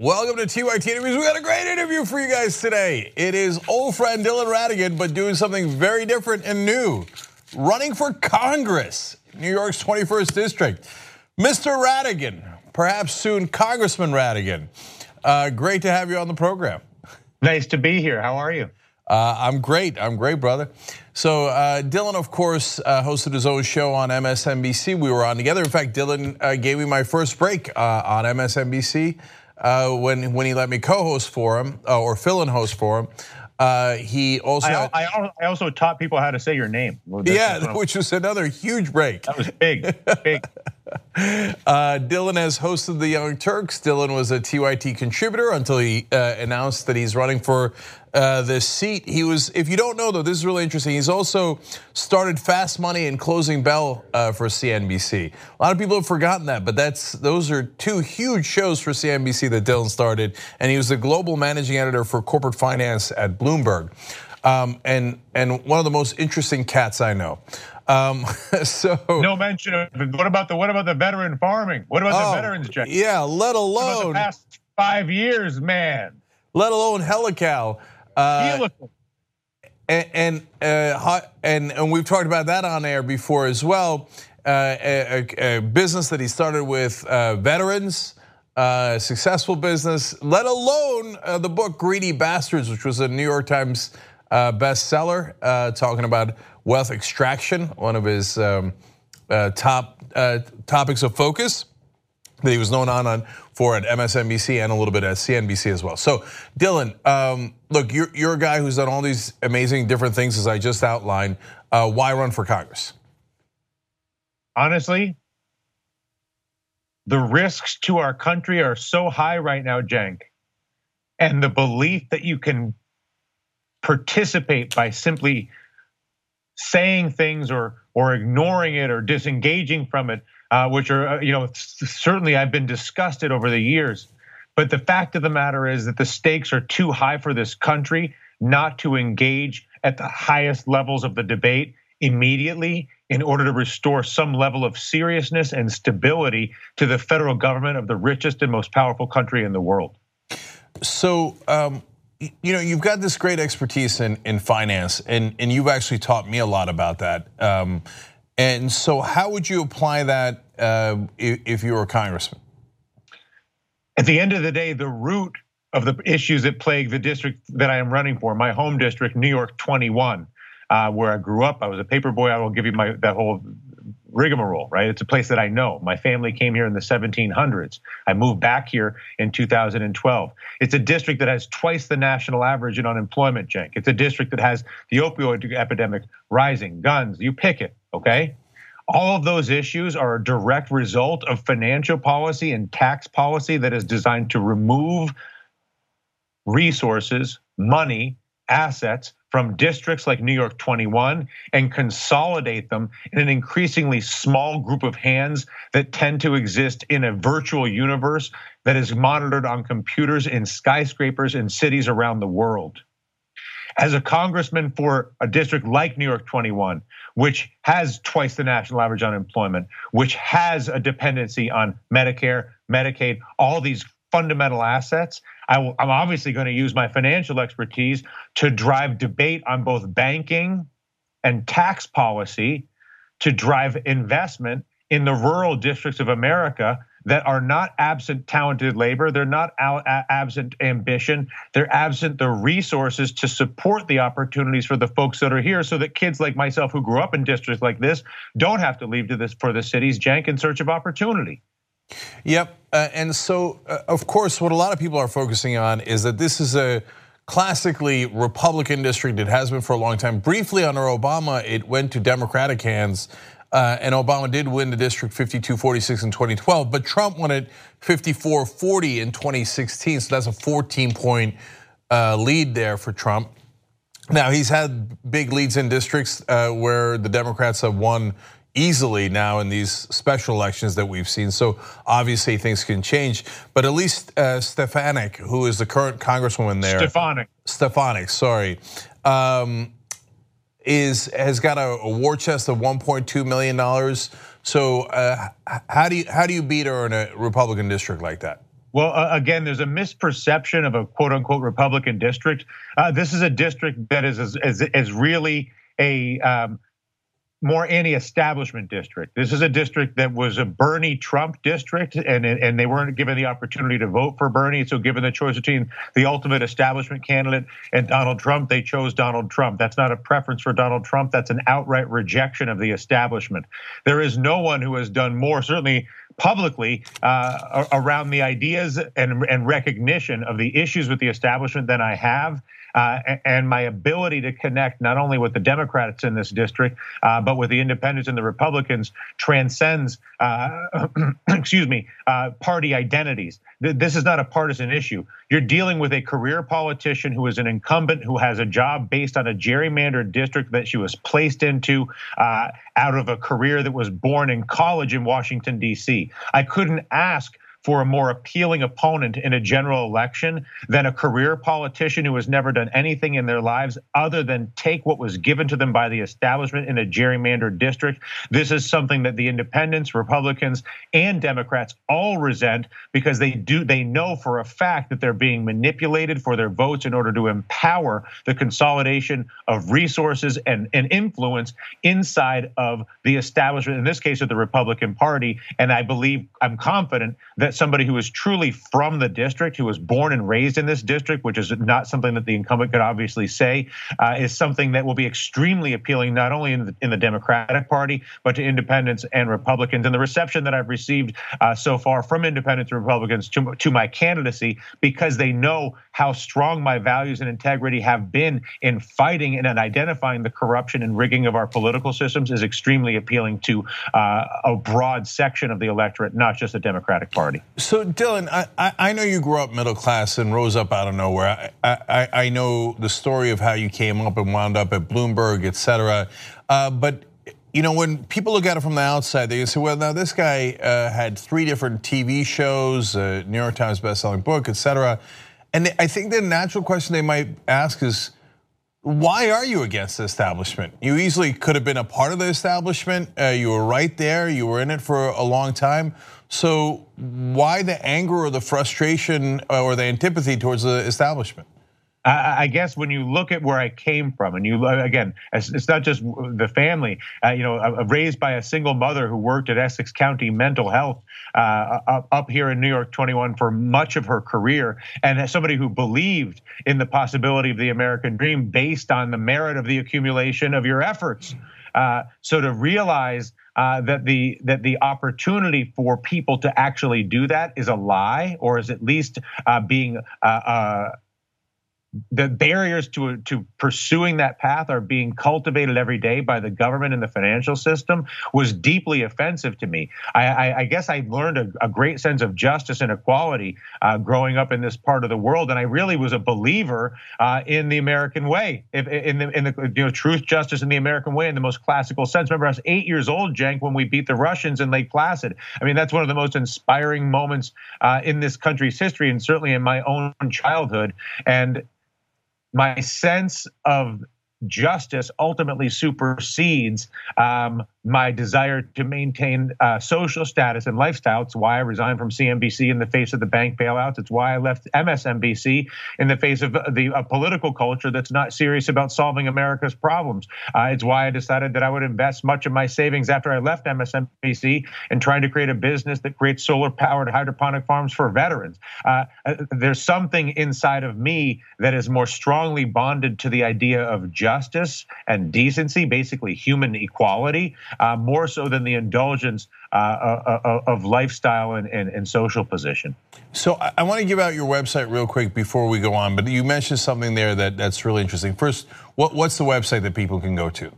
Welcome to TYT Interviews. We got a great interview for you guys today. It is old friend Dylan Ratigan, but doing something very different and new. Running for Congress, New York's 21st District. Mr. Ratigan, perhaps soon Congressman Ratigan. Uh, great to have you on the program. Nice to be here. How are you? Uh, I'm great. I'm great, brother. So uh, Dylan, of course, uh, hosted his own show on MSNBC. We were on together. In fact, Dylan uh, gave me my first break uh, on MSNBC uh, when when he let me co-host for him uh, or fill in host for him. Uh, he also I, had, I, I, also taught people how to say your name. yeah, which was another huge break. That was big, big. Uh, Dylan has hosted the Young Turks. Dylan was a TYT contributor until he uh, announced that he's running for uh, this seat. He was, if you don't know though, this is really interesting. He's also started Fast Money and Closing Bell uh, for CNBC. A lot of people have forgotten that, but that's those are two huge shows for CNBC that Dylan started, and he was the global managing editor for corporate finance at Bloomberg. Um, and and one of the most interesting cats I know. Um, so no mention of what about the what about the veteran farming? What about oh, the veterans check? Yeah, let alone the past five years, man. Let alone Helical. Uh, and and, uh, and and we've talked about that on air before as well. Uh, a, a, business that he started with uh, veterans, uh, successful business. Let alone uh, the book Greedy Bastards, which was a New York Times bestseller, talking about wealth extraction, one of his um, top topics of focus that he was known on, on for at MSNBC and a little bit at CNBC as well. So, Dylan, um, look, you're, you're a guy who's done all these amazing different things as I just outlined. Uh, why run for Congress? Honestly, the risks to our country are so high right now, Cenk, and the belief that you can participate by simply saying things or or ignoring it or disengaging from it which are, uh, you know, certainly I've been disgusted over the years. But the fact of the matter is that the stakes are too high for this country not to engage at the highest levels of the debate immediately in order to restore some level of seriousness and stability to the federal government of the richest and most powerful country in the world. So, um, you know, you've got this great expertise in, in finance, and, and you've actually taught me a lot about that. Um, and so, how would you apply that uh, if you were a congressman? At the end of the day, the root of the issues that plague the district that I am running for, my home district, New York 21, uh, where I grew up. I was a paper boy. I will give you my that whole rigmarole, right? It's a place that I know. My family came here in the 1700s. I moved back here in 2012. It's a district that has twice the national average in unemployment, Cenk. It's a district that has the opioid epidemic rising, guns, you pick it, okay? All of those issues are a direct result of financial policy and tax policy that is designed to remove resources, money, assets from districts like New York 21 and consolidate them in an increasingly small group of hands that tend to exist in a virtual universe that is monitored on computers in skyscrapers in cities around the world. As a congressman for a district like New York 21, which has twice the national average unemployment, which has a dependency on Medicare, Medicaid, all these fundamental assets. I am obviously going to use my financial expertise to drive debate on both banking and tax policy to drive investment in the rural districts of America that are not absent talented labor, they're not absent ambition, they're absent the resources to support the opportunities for the folks that are here so that kids like myself who grew up in districts like this don't have to leave to this for the cities Cenk in search of opportunity. Yep. Uh, and so, uh, of course, what a lot of people are focusing on is that this is a classically Republican district. It has been for a long time. Briefly under Obama, it went to Democratic hands. Uh, and Obama did win the district 52-46 in 2012, but Trump won it 54-40 in 2016. So that's a 14 point lead there for Trump. Now he's had big leads in districts where the Democrats have won easily now in these special elections that we've seen. So obviously things can change. But at least uh, Stefanik, who is the current congresswoman there, Stefanik, Stefanik, sorry, um, is has got a, a, war chest of 1.2 million dollars. So uh, how do you how do you beat her in a Republican district like that? Well, again, there's a misperception of a quote unquote Republican district. Uh, this is a district that is, is, is really a um, more anti-establishment district. This is a district that was a Bernie Trump district, and and they weren't given the opportunity to vote for Bernie. So, given the choice between the ultimate establishment candidate and Donald Trump, they chose Donald Trump. That's not a preference for Donald Trump. That's an outright rejection of the establishment. There is no one who has done more, certainly publicly, uh, around the ideas and and recognition of the issues with the establishment than I have uh, and my ability to connect not only with the Democrats in this district, uh, but with the independents and the Republicans transcends, uh, excuse me, uh, party identities. This is not a partisan issue. You're dealing with a career politician who is an incumbent who has a job based on a gerrymandered district that she was placed into uh, out of a career that was born in college in Washington, D.C. I couldn't ask for a more appealing opponent in a general election than a career politician who has never done anything in their lives other than take what was given to them by the establishment in a gerrymandered district. This is something that the independents, Republicans, and Democrats all resent because they do they know for a fact that they're being manipulated for their votes in order to empower the consolidation of resources and, and influence inside of the establishment, in this case of the Republican Party. And I believe I'm confident that that somebody who is truly from the district, who was born and raised in this district, which is not something that the incumbent could obviously say, uh, is something that will be extremely appealing not only in the, in the Democratic Party but to independents and Republicans. And the reception that I've received uh, so far from independents and Republicans to, to my candidacy, because they know how strong my values and integrity have been in fighting and in identifying the corruption and rigging of our political systems, is extremely appealing to uh, a broad section of the electorate, not just the Democratic Party. So, Dylan, I, I know you grew up middle class and rose up out of nowhere. I, I, I know the story of how you came up and wound up at Bloomberg, et cetera. Uh, but you know, when people look at it from the outside, they say, well, now this guy uh, had three different TV shows, a New York Times bestselling book, et cetera. And I think the natural question they might ask is, why are you against the establishment? You easily could have been a part of the establishment. Uh, you were right there. You were in it for a long time. So why the anger or the frustration or the antipathy towards the establishment? I guess when you look at where I came from, and you again, it's not just the family. Uh, you know, raised by a single mother who worked at Essex County Mental Health uh, up here in New York 21 for much of her career, and as somebody who believed in the possibility of the American dream based on the merit of the accumulation of your efforts. Uh, so to realize uh, that the that the opportunity for people to actually do that is a lie, or is at least uh, being the barriers to to pursuing that path are being cultivated every day by the government and the financial system was deeply offensive to me. I, I, I guess I learned a, a, great sense of justice and equality uh, growing up in this part of the world, and I really was a believer uh, in the American way, in the in the you know truth, justice, and the American way in the most classical sense. Remember, I was eight years old, Cenk, when we beat the Russians in Lake Placid. I mean, that's one of the most inspiring moments uh, in this country's history, and certainly in my own childhood. And my sense of justice ultimately supersedes um, my desire to maintain uh, social status and lifestyle. It's why I resigned from CNBC in the face of the bank bailouts. It's why I left MSNBC in the face of the political culture that's not serious about solving America's problems. Uh, it's why I decided that I would invest much of my savings after I left MSNBC in trying to create a business that creates solar powered hydroponic farms for veterans. Uh, uh, there's something inside of me that is more strongly bonded to the idea of justice and decency, basically human equality uh, more so than the indulgence uh, uh, uh, of lifestyle and, and, and, social position. So I want to give out your website real quick before we go on, but you mentioned something there that, that's really interesting. First, what, what's the website that people can go to?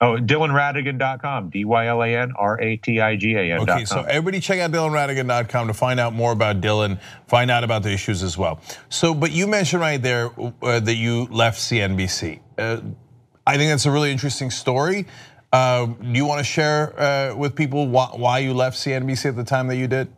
Oh, DylanRatigan.com, D-Y-L-A-N-R-A-T-I-G-A-N. Okay, so everybody check out DylanRatigan.com to find out more about Dylan, find out about the issues as well. So, but you mentioned right there uh, that you left CNBC. Uh, I think that's a really interesting story. Uh, do you want to share uh, with people why, why you left CNBC at the time that you did?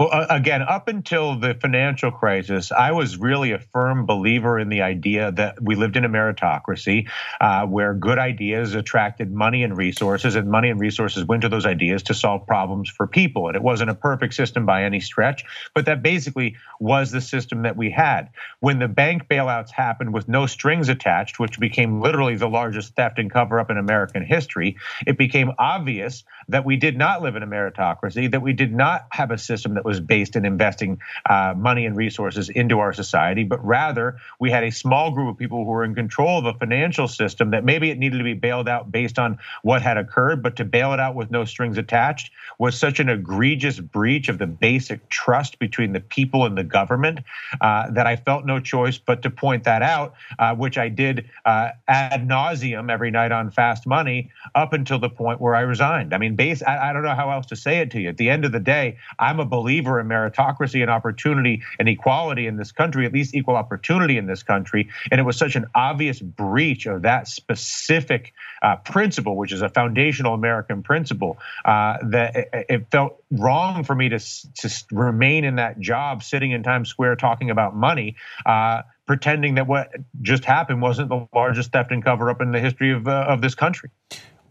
Well, again, up until the financial crisis, I was really a firm believer in the idea that we lived in a meritocracy uh, where good ideas attracted money and resources, and money and resources went to those ideas to solve problems for people. And it wasn't a perfect system by any stretch, but that basically was the system that we had. When the bank bailouts happened with no strings attached, which became literally the largest theft and cover up in American history, it became obvious that we did not live in a meritocracy, that we did not have a system that was based in investing uh, money and resources into our society, but rather we had a small group of people who were in control of a financial system that maybe it needed to be bailed out based on what had occurred, but to bail it out with no strings attached was such an egregious breach of the basic trust between the people and the government uh, that I felt no choice but to point that out, uh, which I did uh, ad nauseum every night on Fast Money up until the point where I resigned. I mean, base, I, I don't know how else to say it to you. At the end of the day, I'm a believer in meritocracy and opportunity and equality in this country, at least equal opportunity in this country. And it was such an obvious breach of that specific uh, principle, which is a foundational American principle, uh, that it, it, felt wrong for me to, to remain in that job, sitting in Times Square talking about money. Uh, pretending that what just happened wasn't the largest theft and cover up in the history of, uh, of this country.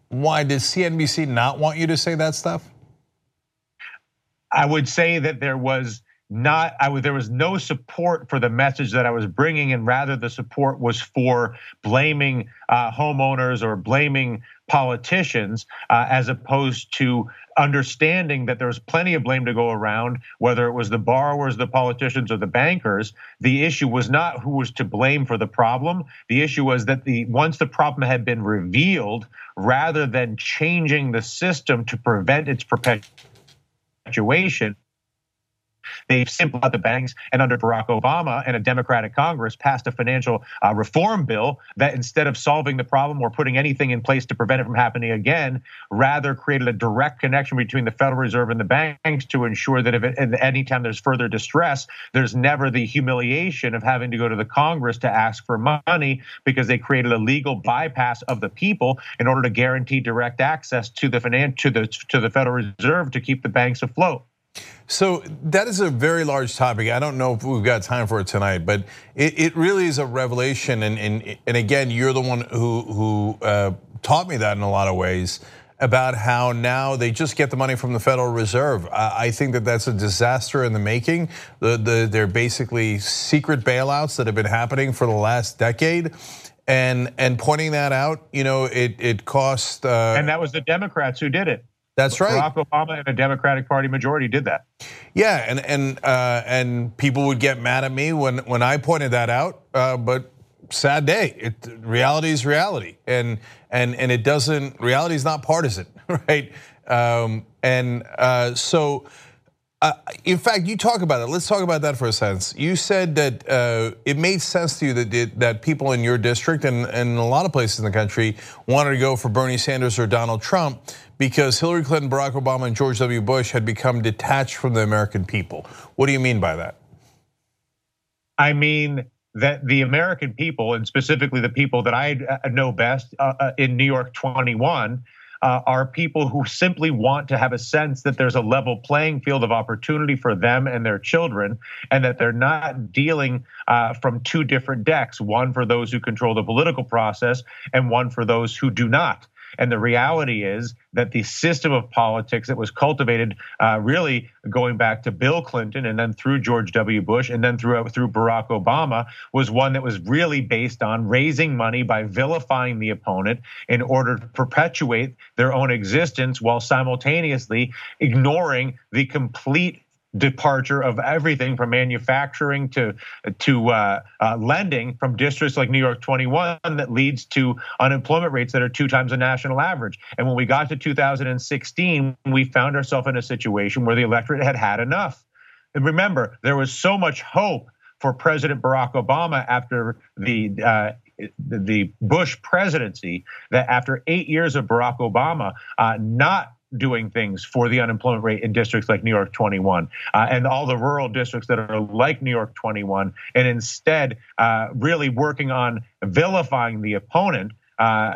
Why does CNBC not want you to say that stuff? I would say that there was not I was there was no support for the message that I was bringing, and rather the support was for blaming uh, homeowners or blaming politicians, uh, as opposed to understanding that there was plenty of blame to go around, whether it was the borrowers, the politicians, or the bankers. The issue was not who was to blame for the problem. The issue was that the once the problem had been revealed, rather than changing the system to prevent its perpetuation They've simplified the banks, and under Barack Obama and a Democratic Congress passed a financial uh, reform bill that instead of solving the problem or putting anything in place to prevent it from happening again, rather created a direct connection between the Federal Reserve and the banks to ensure that if it, anytime there's further distress, there's never the humiliation of having to go to the Congress to ask for money because they created a legal bypass of the people in order to guarantee direct access to the finan- to the to the Federal Reserve to keep the banks afloat. So that is a very large topic. I don't know if we've got time for it tonight, but it, it really is a revelation. And, and, and again, you're the one who, who uh, taught me that in a lot of ways about how now they just get the money from the Federal Reserve. I think that that's a disaster in the making. The, the, they're basically secret bailouts that have been happening for the last decade. And, and pointing that out, you know, it, it cost. Uh, and that was the Democrats who did it. That's right. Barack Obama and a Democratic Party majority did that. Yeah, and and uh, and people would get mad at me when when I pointed that out. Uh, but sad day. It, reality is reality, and and and it doesn't. Reality is not partisan, right? Um, and uh, so. Uh, in fact, you talk about it. Let's talk about that for a sense. You said that uh, it made sense to you that that people in your district and, and a lot of places in the country wanted to go for Bernie Sanders or Donald Trump because Hillary Clinton, Barack Obama, and George W. Bush had become detached from the American people. What do you mean by that? I mean that the American people, and specifically the people that I know best uh, uh in New York 21, uh, are people who simply want to have a sense that there's a level playing field of opportunity for them and their children, and that they're not dealing uh, from two different decks one for those who control the political process and one for those who do not. And the reality is that the system of politics that was cultivated, uh, really going back to Bill Clinton and then through George W. Bush and then through through Barack Obama, was one that was really based on raising money by vilifying the opponent in order to perpetuate their own existence while simultaneously ignoring the complete departure of everything from manufacturing to to uh, uh, lending from districts like New York 21 that leads to unemployment rates that are two times the national average. And when we got to 2016, we found ourselves in a situation where the electorate had had enough. And remember, there was so much hope for President Barack Obama after the uh, the Bush presidency that after eight years of Barack Obama uh, not doing things for the unemployment rate in districts like New York 21 uh, and all the rural districts that are like New York 21, and instead uh, really working on vilifying the opponent uh,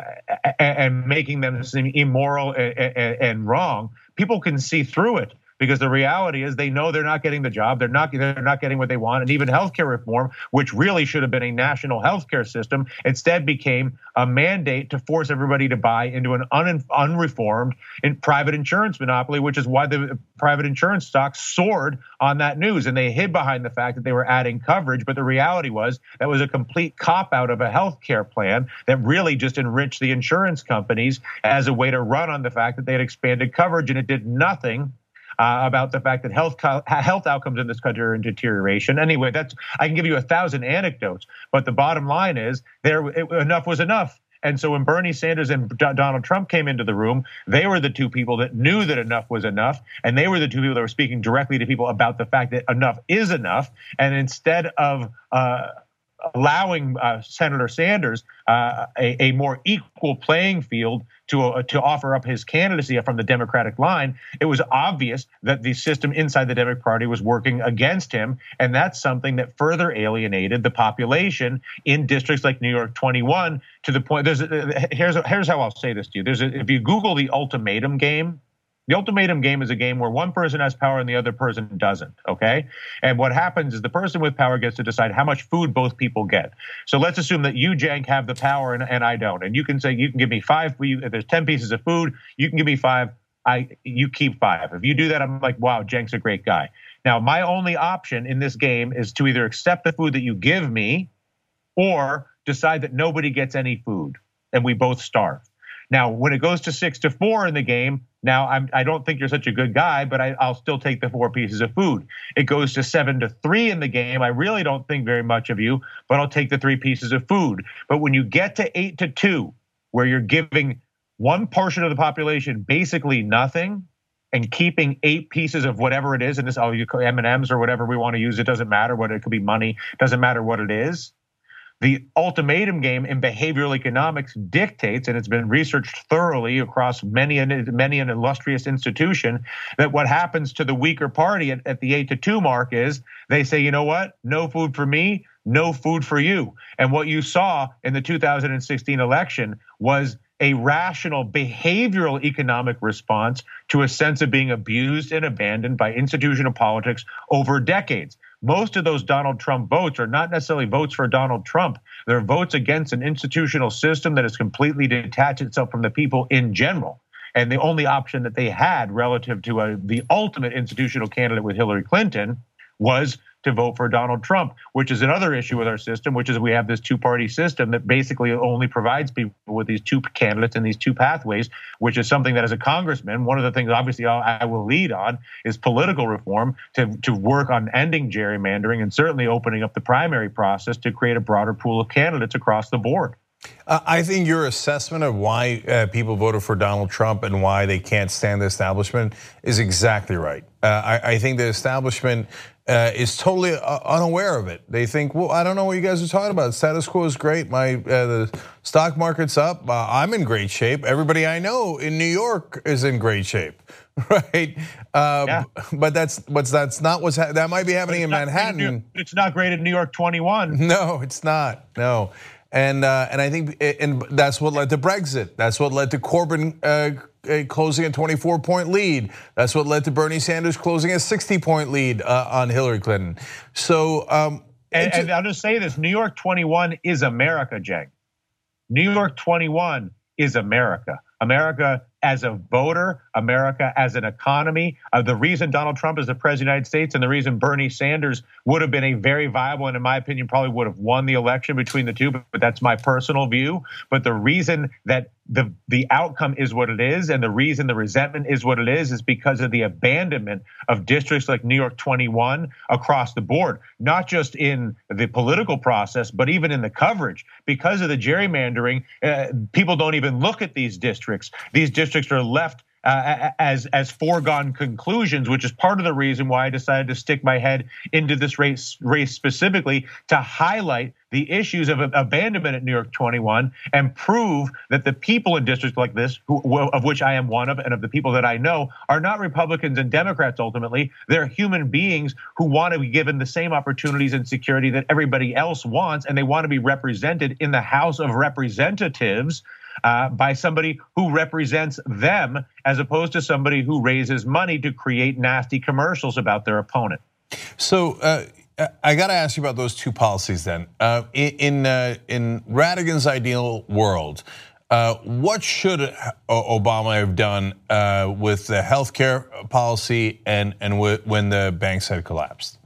and making them seem immoral and, and, and wrong. People can see through it because the reality is they know they're not getting the job, they're not they're not getting what they want, and even healthcare reform, which really should have been a national healthcare system, instead became a mandate to force everybody to buy into an un, unreformed in private insurance monopoly, which is why the private insurance stocks soared on that news, and they hid behind the fact that they were adding coverage, but the reality was that was a complete cop out of a healthcare plan that really just enriched the insurance companies as a way to run on the fact that they had expanded coverage, and it did nothing uh, about the fact that health health outcomes in this country are in deterioration. Anyway, that's I can give you a thousand anecdotes, but the bottom line is there it, enough was enough. And so when Bernie Sanders and Donald Trump came into the room, they were the two people that knew that enough was enough. And they were the two people that were speaking directly to people about the fact that enough is enough. And instead of uh, allowing uh, Senator Sanders uh, a, a, more equal playing field to uh, to offer up his candidacy from the Democratic line, it was obvious that the system inside the Democratic Party was working against him, and that's something that further alienated the population in districts like New York 21 to the point. There's here's here's how I'll say this to you. There's a, if you Google the ultimatum game the ultimatum game is a game where one person has power and the other person doesn't. Okay. And what happens is the person with power gets to decide how much food both people get. So let's assume that you, Cenk, have the power and, and I don't. And you can say, you can give me five, if there's 10 pieces of food, you can give me five. I, you keep five. If you do that, I'm like, wow, Cenk's a great guy. Now, my only option in this game is to either accept the food that you give me or decide that nobody gets any food and we both starve. Now, when it goes to six to four in the game, now I'm, I don't think you're such a good guy, but I, I'll still take the four pieces of food. It goes to seven to three in the game. I really don't think very much of you, but I'll take the three pieces of food. But when you get to eight to two, where you're giving one portion of the population basically nothing, and keeping eight pieces of whatever it is, and this you M and M's or whatever we want to use, it doesn't matter what it could be money, doesn't matter what it is. The ultimatum game in behavioral economics dictates, and it's been researched thoroughly across many many an illustrious institution, that what happens to the weaker party at, at the eight to two mark is they say, you know what, no food for me, no food for you. And what you saw in the 2016 election was a rational behavioral economic response to a sense of being abused and abandoned by institutional politics over decades most of those Donald Trump votes are not necessarily votes for Donald Trump. They're votes against an institutional system that has completely detached itself from the people in general. And the only option that they had relative to a, the ultimate institutional candidate with Hillary Clinton was to vote for Donald Trump, which is another issue with our system, which is we have this two party system that basically only provides people with these two candidates and these two pathways, which is something that as a congressman, one of the things obviously I will lead on is political reform to, to work on ending gerrymandering and certainly opening up the primary process to create a broader pool of candidates across the board. Uh, I think your assessment of why uh, people voted for Donald Trump and why they can't stand the establishment is exactly right. Uh, I think the establishment is totally uh, unaware of it. They think, well, I don't know what you guys are talking about. Status quo is great. My uh, the stock market's up. Uh, I'm in great shape. Everybody I know in New York is in great shape, right? Uh, yeah. But that's but that's not what's ha- that might be happening in Manhattan. In it's not great in New York 21. No, it's not. No. And, uh, and I think and that's what led to Brexit. That's what led to Corbyn closing a 24 point lead. That's what led to Bernie Sanders closing a 60 point lead uh, on Hillary Clinton. So, um, and, and, I'll just say this New York 21 is America, Cenk. New York 21 is America. America as a voter, America as an economy. Uh, the reason Donald Trump is the president of the United States and the reason Bernie Sanders would have been a very viable and, in my opinion, probably would have won the election between the two, but, but that's my personal view. But the reason that the the outcome is what it is, and the reason the resentment is what it is, is because of the abandonment of districts like New York 21 across the board, not just in the political process, but even in the coverage. Because of the gerrymandering, uh, people don't even look at these districts. These districts are left uh, as as foregone conclusions, which is part of the reason why I decided to stick my head into this race race specifically to highlight the issues of abandonment at New York 21 and prove that the people in districts like this, of which I am one of, and of the people that I know, are not Republicans and Democrats ultimately. They're human beings who want to be given the same opportunities and security that everybody else wants, and they want to be represented in the House of Representatives uh, by somebody who represents them as opposed to somebody who raises money to create nasty commercials about their opponent. So uh, I got to ask you about those two policies then. Uh, in uh, in Ratigan's ideal world, uh, what should Obama have done uh, with the healthcare policy and and when the banks had collapsed?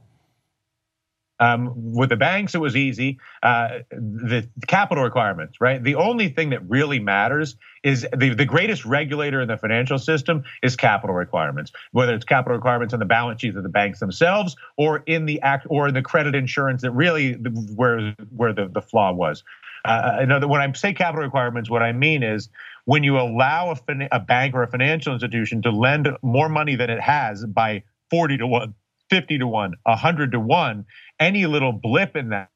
Um, with the banks, it was easy. Uh, the capital requirements, right? The only thing that really matters is the, the greatest regulator in the financial system is capital requirements, whether it's capital requirements on the balance sheets of the banks themselves or in the act or in the credit insurance that really where where the, the flaw was. Uh, know that when I say capital requirements, what I mean is when you allow a, a bank or a financial institution to lend more money than it has by 40 to 1, 50 to 1, 100 to 1, any little blip in that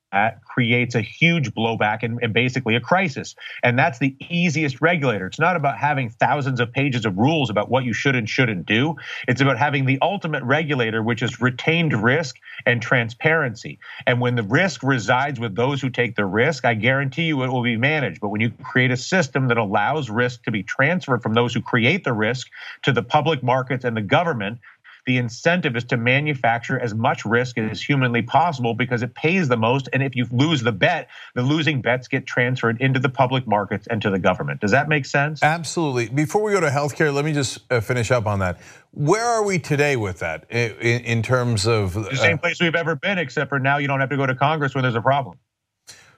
creates a huge blowback and, and, basically a crisis. And that's the easiest regulator. It's not about having thousands of pages of rules about what you should and shouldn't do. It's about having the ultimate regulator, which is retained risk and transparency. And when the risk resides with those who take the risk, I guarantee you it will be managed. But when you create a system that allows risk to be transferred from those who create the risk to the public markets and the government, the incentive is to manufacture as much risk as humanly possible because it pays the most. And if you lose the bet, the losing bets get transferred into the public markets and to the government. Does that make sense? Absolutely. Before we go to healthcare, let me just uh, finish up on that. Where are we today with that in, terms of the same uh, place we've ever been, except for now you don't have to go to Congress when there's a problem.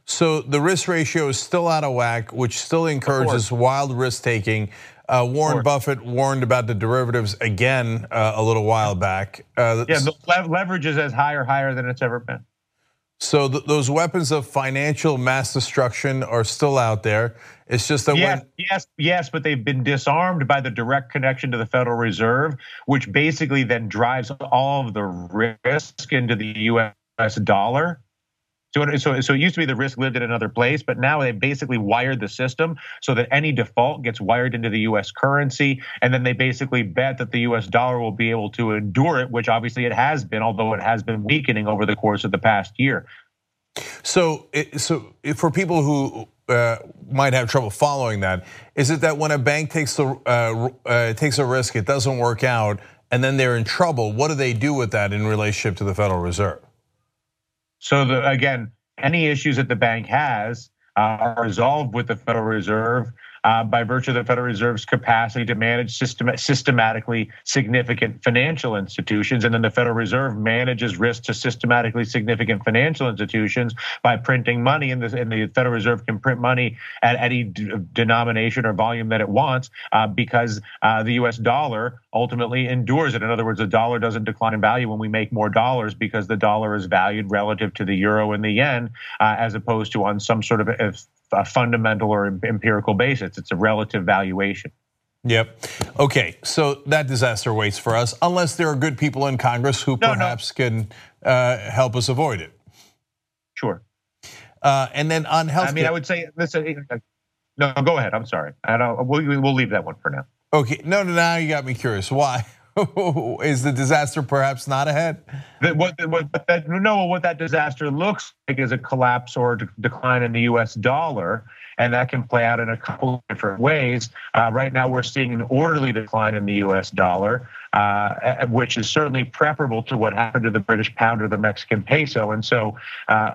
So the risk ratio is still out of whack, which still encourages wild risk taking. Uh, Warren Buffett warned about the derivatives again uh, a little while back. Uh, yeah, the leverage is as high or higher than it's ever been. So th those weapons of financial mass destruction are still out there. It's just that yes, when yes, yes, but they've been disarmed by the direct connection to the Federal Reserve, which basically then drives all of the risk into the U.S. dollar. So, so, so it used to be the risk lived in another place, but now they basically wired the system so that any default gets wired into the U.S. currency, and then they basically bet that the U.S. dollar will be able to endure it, which obviously it has been, although it has been weakening over the course of the past year. So, so for people who uh, might have trouble following that, is it that when a bank takes the uh, uh, takes a risk, it doesn't work out, and then they're in trouble? What do they do with that in relationship to the Federal Reserve? So the, again, any issues that the bank has uh, are resolved with the Federal Reserve by virtue of the Federal Reserve's capacity to manage system- systematically significant financial institutions. And then the Federal Reserve manages risk to systematically significant financial institutions by printing money. And the, and the Federal Reserve can print money at any d- denomination or volume that it wants uh, because uh, the US dollar ultimately endures it. In other words, the dollar doesn't decline in value when we make more dollars because the dollar is valued relative to the euro and the yen, uh, as opposed to on some sort of a fundamental or empirical basis. It's a relative valuation. Yep. Okay. So that disaster waits for us, unless there are good people in Congress who no, perhaps no. can uh, help us avoid it. Sure. Uh, and then on health. I mean, I would say, this. No, go ahead. I'm sorry. I don't. We'll, we'll leave that one for now. Okay. No, no. Now you got me curious. Why? is the disaster perhaps not ahead? What, what that, no, what that disaster looks like is a collapse or decline in the U.S. dollar, and that can play out in a couple different ways. Uh, right now, we're seeing an orderly decline in the U.S. dollar, uh, which is certainly preferable to what happened to the British pound or the Mexican peso, and so. Uh,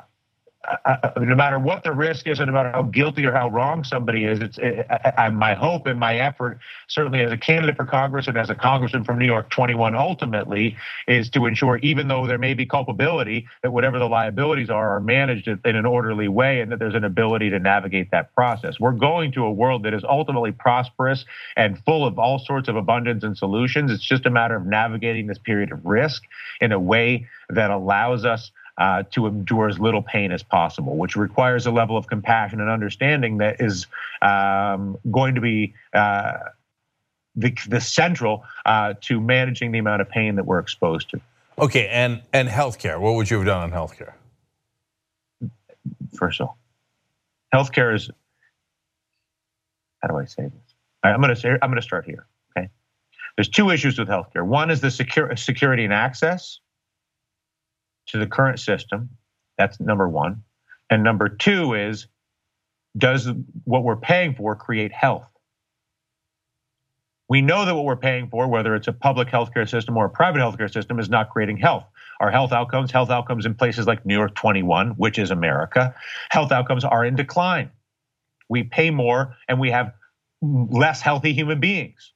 no matter what the risk is, and no matter how guilty or how wrong somebody is, it's it, I, my hope and my effort, certainly as a candidate for Congress and as a congressman from New York 21, ultimately, is to ensure, even though there may be culpability, that whatever the liabilities are are managed in an orderly way, and that there's an ability to navigate that process. We're going to a world that is ultimately prosperous and full of all sorts of abundance and solutions. It's just a matter of navigating this period of risk in a way that allows us uh, to endure as little pain as possible, which requires a level of compassion and understanding that is um, going to be uh, the, the, central uh, to managing the amount of pain that we're exposed to. Okay, and and healthcare. What would you have done on healthcare? First of all, healthcare is. How do I say this? I'm going to say I'm going to start here. Okay, there's two issues with healthcare. One is the secure, security and access, to the current system. That's number one. And number two is does what we're paying for create health? We know that what we're paying for, whether it's a public healthcare system or a private healthcare system, is not creating health. Our health outcomes, health outcomes in places like New York 21, which is America, health outcomes are in decline. We pay more and we have less healthy human beings.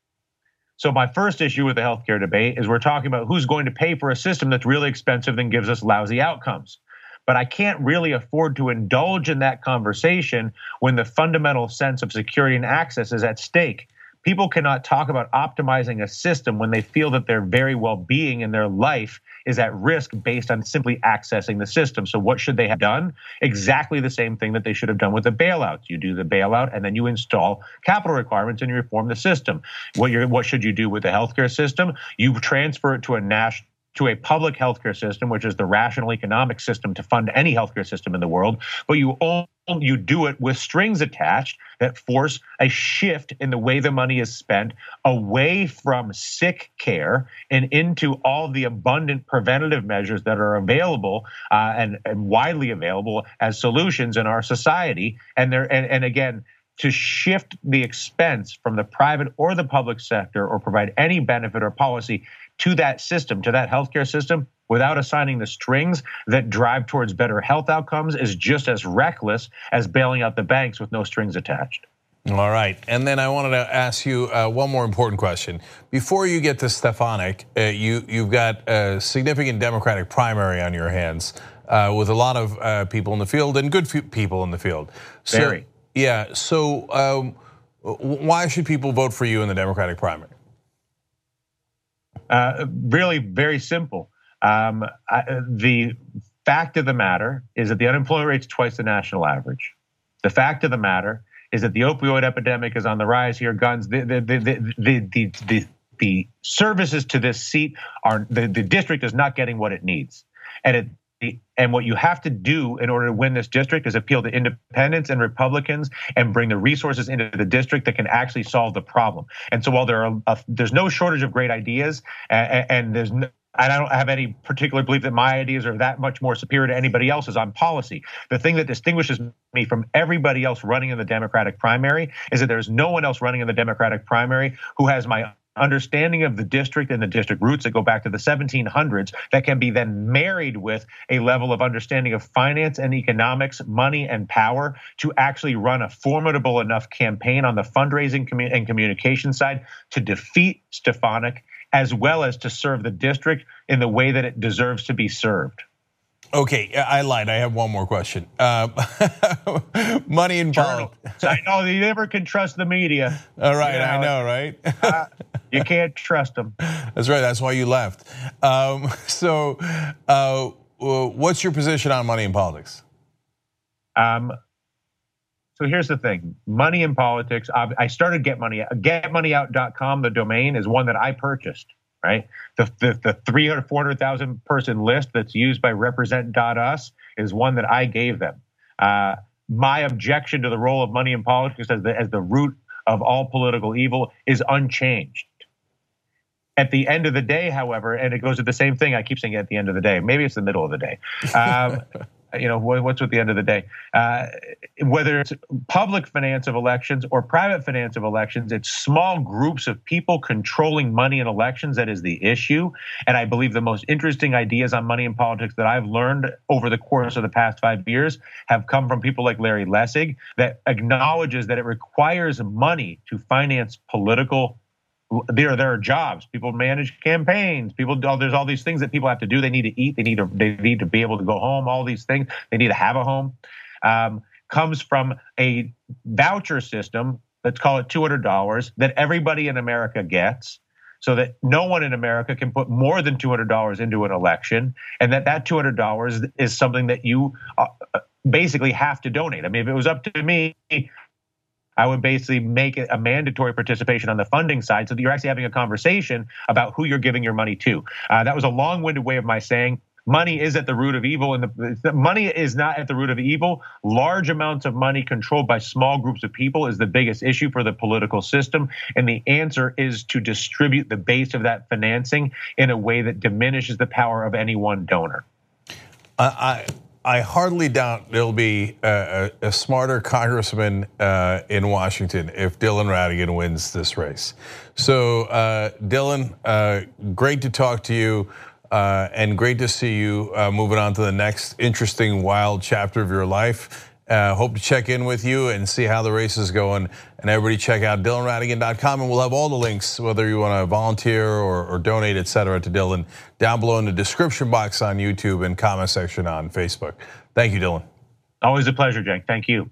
So, my first issue with the healthcare debate is we're talking about who's going to pay for a system that's really expensive and gives us lousy outcomes. But I can't really afford to indulge in that conversation when the fundamental sense of security and access is at stake. People cannot talk about optimizing a system when they feel that their very well being in their life is at risk based on simply accessing the system. So, what should they have done? Exactly the same thing that they should have done with the bailouts. You do the bailout and then you install capital requirements and you reform the system. What, what should you do with the healthcare system? You transfer it to a national to a public healthcare system, which is the rational economic system to fund any healthcare system in the world, but you only you do it with strings attached that force a shift in the way the money is spent away from sick care and into all the abundant preventative measures that are available uh, and, and widely available as solutions in our society. And there, and, and again, to shift the expense from the private or the public sector or provide any benefit or policy to that system, to that healthcare system, without assigning the strings that drive towards better health outcomes is just as reckless as bailing out the banks with no strings attached. All right, and then I wanted to ask you uh, one more important question. Before you get to Stefanik, uh, you you've got a significant Democratic primary on your hands uh, with a lot of people in the field and good people in the field. So, Very. Yeah. So um, why should people vote for you in the Democratic primary? Uh, really very simple. Um, I, the fact of the matter is that the unemployment rate is twice the national average. The fact of the matter is that the opioid epidemic is on the rise here. Guns, the the the the the, the, the services to this seat are the, the district is not getting what it needs, and it and what you have to do in order to win this district is appeal to independents and Republicans and bring the resources into the district that can actually solve the problem. And so while there are a, there's no shortage of great ideas, and, and there's no, I don't have any particular belief that my ideas are that much more superior to anybody else's on policy. The thing that distinguishes me from everybody else running in the Democratic primary is that there's no one else running in the Democratic primary who has my understanding of the district and the district roots that go back to the 1700s that can be then married with a level of understanding of finance and economics, money and power to actually run a formidable enough campaign on the fundraising and communication side to defeat Stefanik as well as to serve the district in the way that it deserves to be served. Okay, I lied. I have one more question. Uh, money in politics. I know you never can trust the media. All right, you know, I know, right? uh, you can't trust them. That's right. That's why you left. Um, so, uh, what's your position on money in politics? Um, so here's the thing: money in politics. I started Get Money. GetMoneyOut.com, the domain, is one that I purchased right? The, the, the 300, 400,000 person list that's used by represent.us is one that I gave them. Uh, my objection to the role of money in politics as the, as the root of all political evil is unchanged. At the end of the day, however, and it goes to the same thing, I keep saying at the end of the day, maybe it's the middle of the day. Um, you know what's at the end of the day? Uh, whether it's public finance of elections or private finance of elections it's small groups of people controlling money in elections that is the issue. And i believe the most interesting ideas on money and politics that i've learned over the course of the past five years have come from people like larry lessig that acknowledges that it requires money to finance political there are there are jobs. People manage campaigns. People there's all these things that people have to do. They need to eat. They need to they need to be able to go home. All these things. They need to have a home. Um, comes from a voucher system. Let's call it two hundred dollars that everybody in America gets. So that no one in America can put more than two hundred dollars into an election, and that that two hundred dollars is something that you uh, basically have to donate. I mean, if it was up to me, I would basically make it a mandatory participation on the funding side so that you're actually having a conversation about who you're giving your money to. Uh, that was a long winded way of my saying money is at the root of evil and the, money is not at the root of evil large amounts of money controlled by small groups of people is the biggest issue for the political system and the answer is to distribute the base of that financing in a way that diminishes the power of any one donor uh, I I hardly doubt there'll be a, a, a smarter congressman uh, in Washington if Dylan Ratigan wins this race. So, uh, Dylan, uh, great to talk to you. Uh, and great to see you uh, moving on to the next interesting, wild chapter of your life. Uh, hope to check in with you and see how the race is going. And everybody check out DylanRatigan.com and we'll have all the links, whether you want to volunteer or, or donate, et cetera, to Dylan down below in the description box on YouTube and comment section on Facebook. Thank you, Dylan. Always a pleasure, Cenk. Thank you.